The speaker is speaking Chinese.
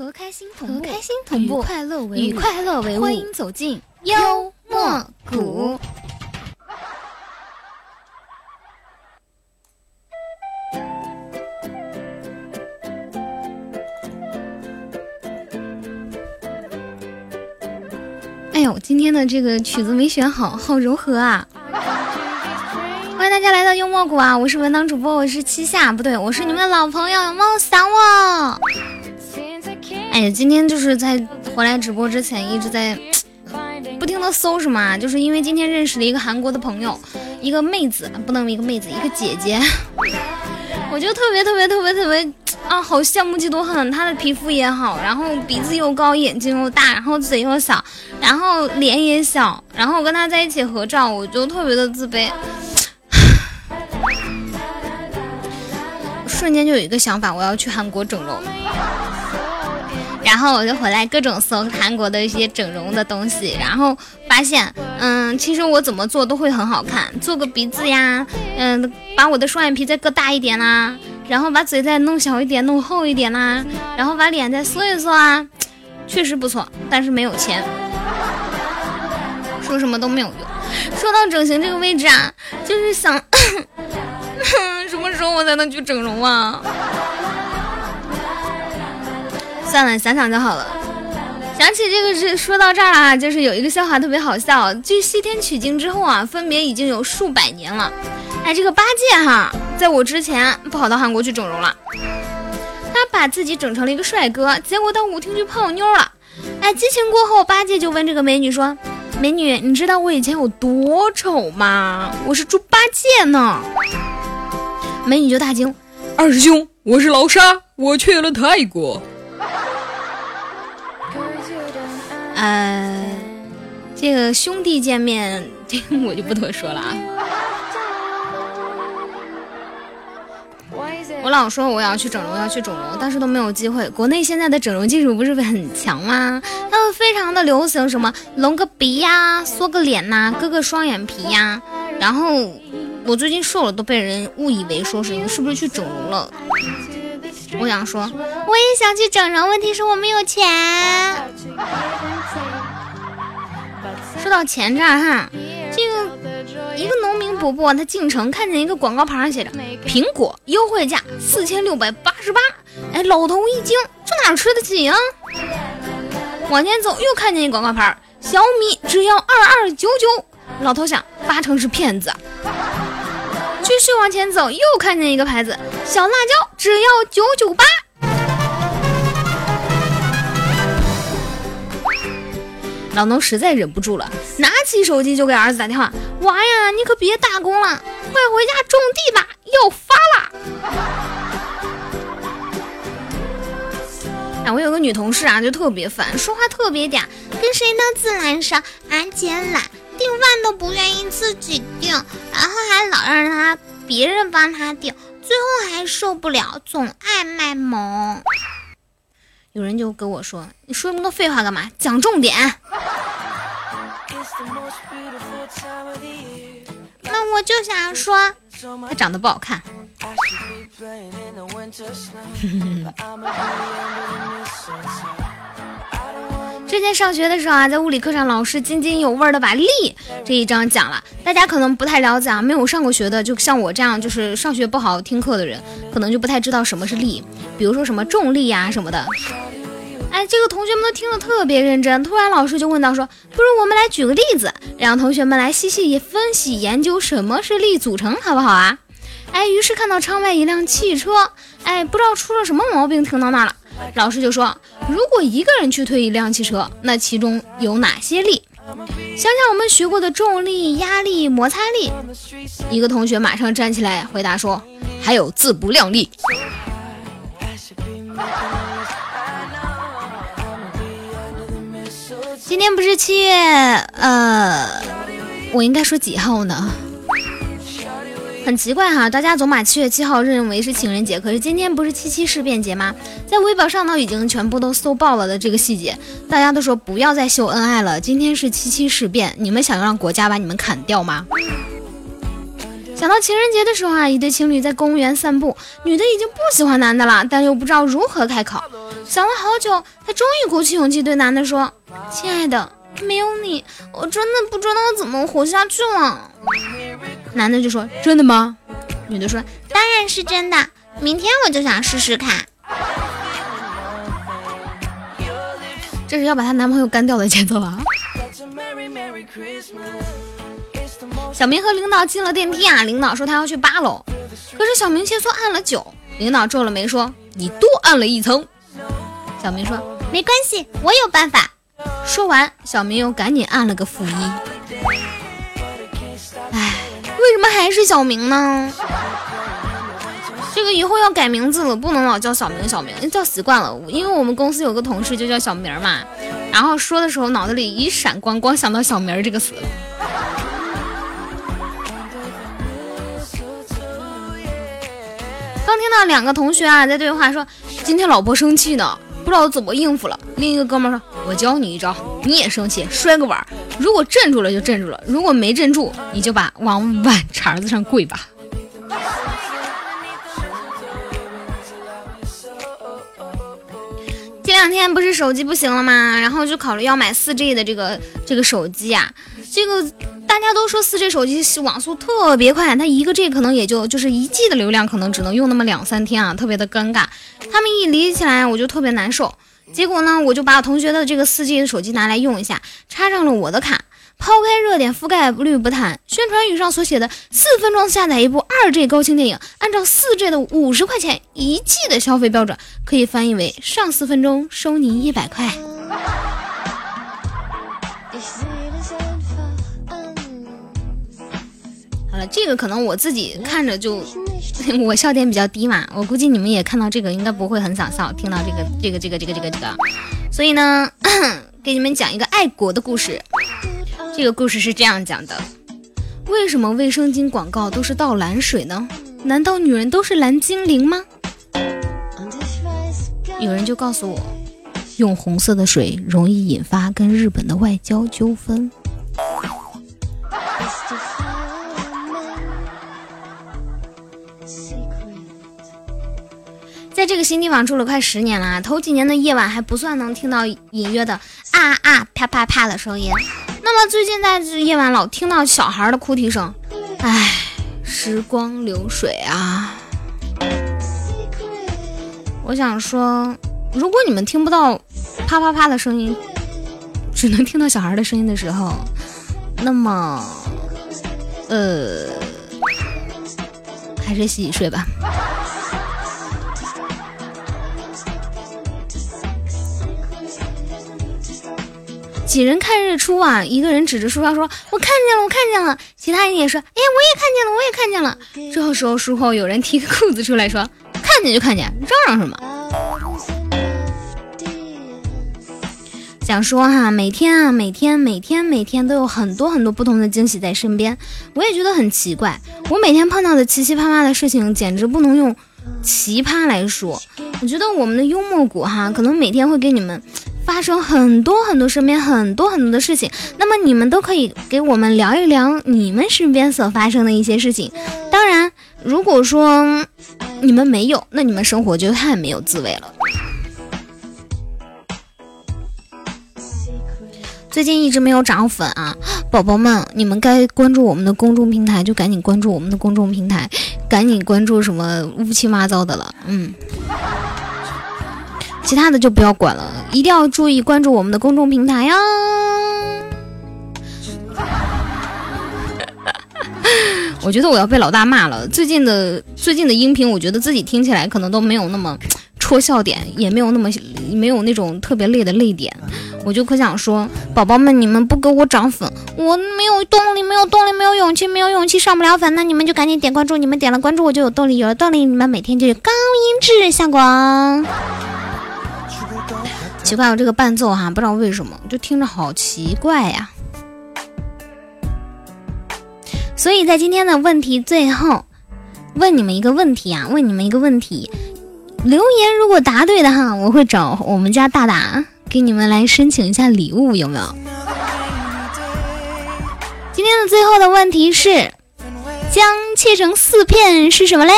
和开心同和开心同步，与快乐为与快乐为伍，欢迎走进幽默谷。哎呦，今天的这个曲子没选好，好柔和啊！欢迎大家来到幽默谷啊！我是文档主播，我是七夏，不对，我是你们的老朋友，有没有想我？哎呀，今天就是在回来直播之前一直在不停的搜什么啊，就是因为今天认识了一个韩国的朋友，一个妹子，不能一个妹子，一个姐姐，我就特别特别特别特别啊，好羡慕嫉妒恨。她的皮肤也好，然后鼻子又高，眼睛又大，然后嘴又小，然后脸也小，然后我跟她在一起合照，我就特别的自卑。瞬间就有一个想法，我要去韩国整容。然后我就回来各种搜韩国的一些整容的东西，然后发现，嗯，其实我怎么做都会很好看，做个鼻子呀，嗯，把我的双眼皮再割大一点啦，然后把嘴再弄小一点，弄厚一点啦，然后把脸再缩一缩啊，确实不错，但是没有钱，说什么都没有用。说到整形这个位置啊，就是想，什么时候我才能去整容啊？算了，想想就好了。想起这个是说到这儿啊，就是有一个笑话特别好笑。据西天取经之后啊，分别已经有数百年了。哎，这个八戒哈，在我之前跑到韩国去整容了，他把自己整成了一个帅哥，结果到舞厅去泡妞了。哎，激情过后，八戒就问这个美女说：“美女，你知道我以前有多丑吗？我是猪八戒呢。”美女就大惊：“二师兄，我是老沙，我去了泰国。”呃，这个兄弟见面，这个我就不多说了啊。我老说我要去整容，要去整容，但是都没有机会。国内现在的整容技术不是很强吗？他们非常的流行什么隆个鼻呀、缩个脸呐、割个双眼皮呀。然后我最近瘦了，都被人误以为说是你是不是去整容了？我想说，我也想去整容，问题是我没有钱。说到钱这儿哈，这个一个农民伯伯他进城看见一个广告牌上写着苹果优惠价四千六百八十八，哎，老头一惊，这哪吃得起啊？往前走又看见一广告牌，小米只要二二九九，老头想八成是骗子。继续往前走，又看见一个牌子，小辣椒只要九九八。老农实在忍不住了，拿起手机就给儿子打电话：“娃呀，你可别打工了，快回家种地吧，要发啦！” 哎，我有个女同事啊，就特别烦，说话特别嗲，跟谁都自来熟，而且懒，订饭都不愿意自己订，然后还老让他别人帮他订，最后还受不了，总爱卖萌。有人就跟我说：“你说那么多废话干嘛？讲重点。”那我就想说，他长得不好看。之前上学的时候啊，在物理课上，老师津津有味的把力这一章讲了。大家可能不太了解啊，没有上过学的，就像我这样，就是上学不好听课的人，可能就不太知道什么是力。比如说什么重力呀什么的。哎，这个同学们都听得特别认真。突然老师就问到说：“不如我们来举个例子，让同学们来细细分析研究什么是力组成，好不好啊？”哎，于是看到窗外一辆汽车，哎，不知道出了什么毛病停到那儿了。老师就说：“如果一个人去推一辆汽车，那其中有哪些力？想想我们学过的重力、压力、摩擦力。”一个同学马上站起来回答说：“还有自不量力。”今天不是七月，呃，我应该说几号呢？很奇怪哈，大家总把七月七号认为是情人节，可是今天不是七七事变节吗？在微博上都已经全部都搜爆了的这个细节，大家都说不要再秀恩爱了。今天是七七事变，你们想让国家把你们砍掉吗？想到情人节的时候啊，一对情侣在公园散步，女的已经不喜欢男的了，但又不知道如何开口。想了好久，她终于鼓起勇气对男的说：“亲爱的，没有你，我真的不知道怎么活下去了。”男的就说：“真的吗？”女的说：“当然是真的，明天我就想试试看。”这是要把她男朋友干掉的节奏啊！小明和领导进了电梯啊，领导说他要去八楼，可是小明却说按了九，领导皱了眉说：“你多按了一层。”小明说：“没关系，我有办法。”说完，小明又赶紧按了个负一。还是小明呢？这个以后要改名字了，不能老叫小明小明，叫习惯了。因为我们公司有个同事就叫小明嘛，然后说的时候脑子里一闪光，光想到小明这个词了。刚听到两个同学啊在对话，说今天老婆生气呢，不知道怎么应付了。另一个哥们说：“我教你一招，你也生气，摔个碗，如果镇住了就镇住了，如果没镇住，你就把往碗碴子上跪吧。”这两天不是手机不行了吗？然后就考虑要买四 G 的这个这个手机啊，这个。大家都说四 G 手机网速特别快，它一个 G 可能也就就是一 G 的流量，可能只能用那么两三天啊，特别的尴尬。他们一离起来，我就特别难受。结果呢，我就把我同学的这个四 G 的手机拿来用一下，插上了我的卡。抛开热点覆盖率不谈，宣传语上所写的四分钟下载一部二 G 高清电影，按照四 G 的五十块钱一 G 的消费标准，可以翻译为上四分钟收您一百块。好了这个可能我自己看着就 我笑点比较低嘛，我估计你们也看到这个应该不会很想笑，听到这个这个这个这个这个这个，所以呢，给你们讲一个爱国的故事。这个故事是这样讲的：为什么卫生巾广告都是倒蓝水呢？难道女人都是蓝精灵吗？有人就告诉我，用红色的水容易引发跟日本的外交纠纷。这个新地方住了快十年了，头几年的夜晚还不算能听到隐约的啊啊啪啪啪的声音，那么最近在这夜晚老听到小孩的哭啼声，唉，时光流水啊！我想说，如果你们听不到啪啪啪的声音，只能听到小孩的声音的时候，那么，呃，还是洗洗睡吧。几人看日出啊？一个人指着书包说：“我看见了，我看见了。”其他人也说：“哎，我也看见了，我也看见了。”这时候，书后有人提个裤子出来说：“看见就看见，嚷嚷什么？”想说哈，每天啊，每天，每天，每天都有很多很多不同的惊喜在身边。我也觉得很奇怪，我每天碰到的奇奇葩葩的事情，简直不能用奇葩来说。我觉得我们的幽默谷哈，可能每天会给你们。发生很多很多身边很多很多的事情，那么你们都可以给我们聊一聊你们身边所发生的一些事情。当然，如果说你们没有，那你们生活就太没有滋味了。最近一直没有涨粉啊，宝宝们，你们该关注我们的公众平台就赶紧关注我们的公众平台，赶紧关注什么乌七八糟的了，嗯。其他的就不要管了，一定要注意关注我们的公众平台呀！我觉得我要被老大骂了。最近的最近的音频，我觉得自己听起来可能都没有那么戳笑点，也没有那么没有那种特别累的泪点。我就可想说，宝宝们，你们不给我涨粉，我没有动力，没有动力，没有勇气，没有勇气上不了粉。那你们就赶紧点关注，你们点了关注，我就有动力，有了动力，你们每天就有高音质效果。奇怪，我这个伴奏哈，不知道为什么就听着好奇怪呀。所以在今天的问题最后，问你们一个问题啊，问你们一个问题，留言如果答对的哈，我会找我们家大大给你们来申请一下礼物，有没有？今天的最后的问题是，将切成四片是什么嘞？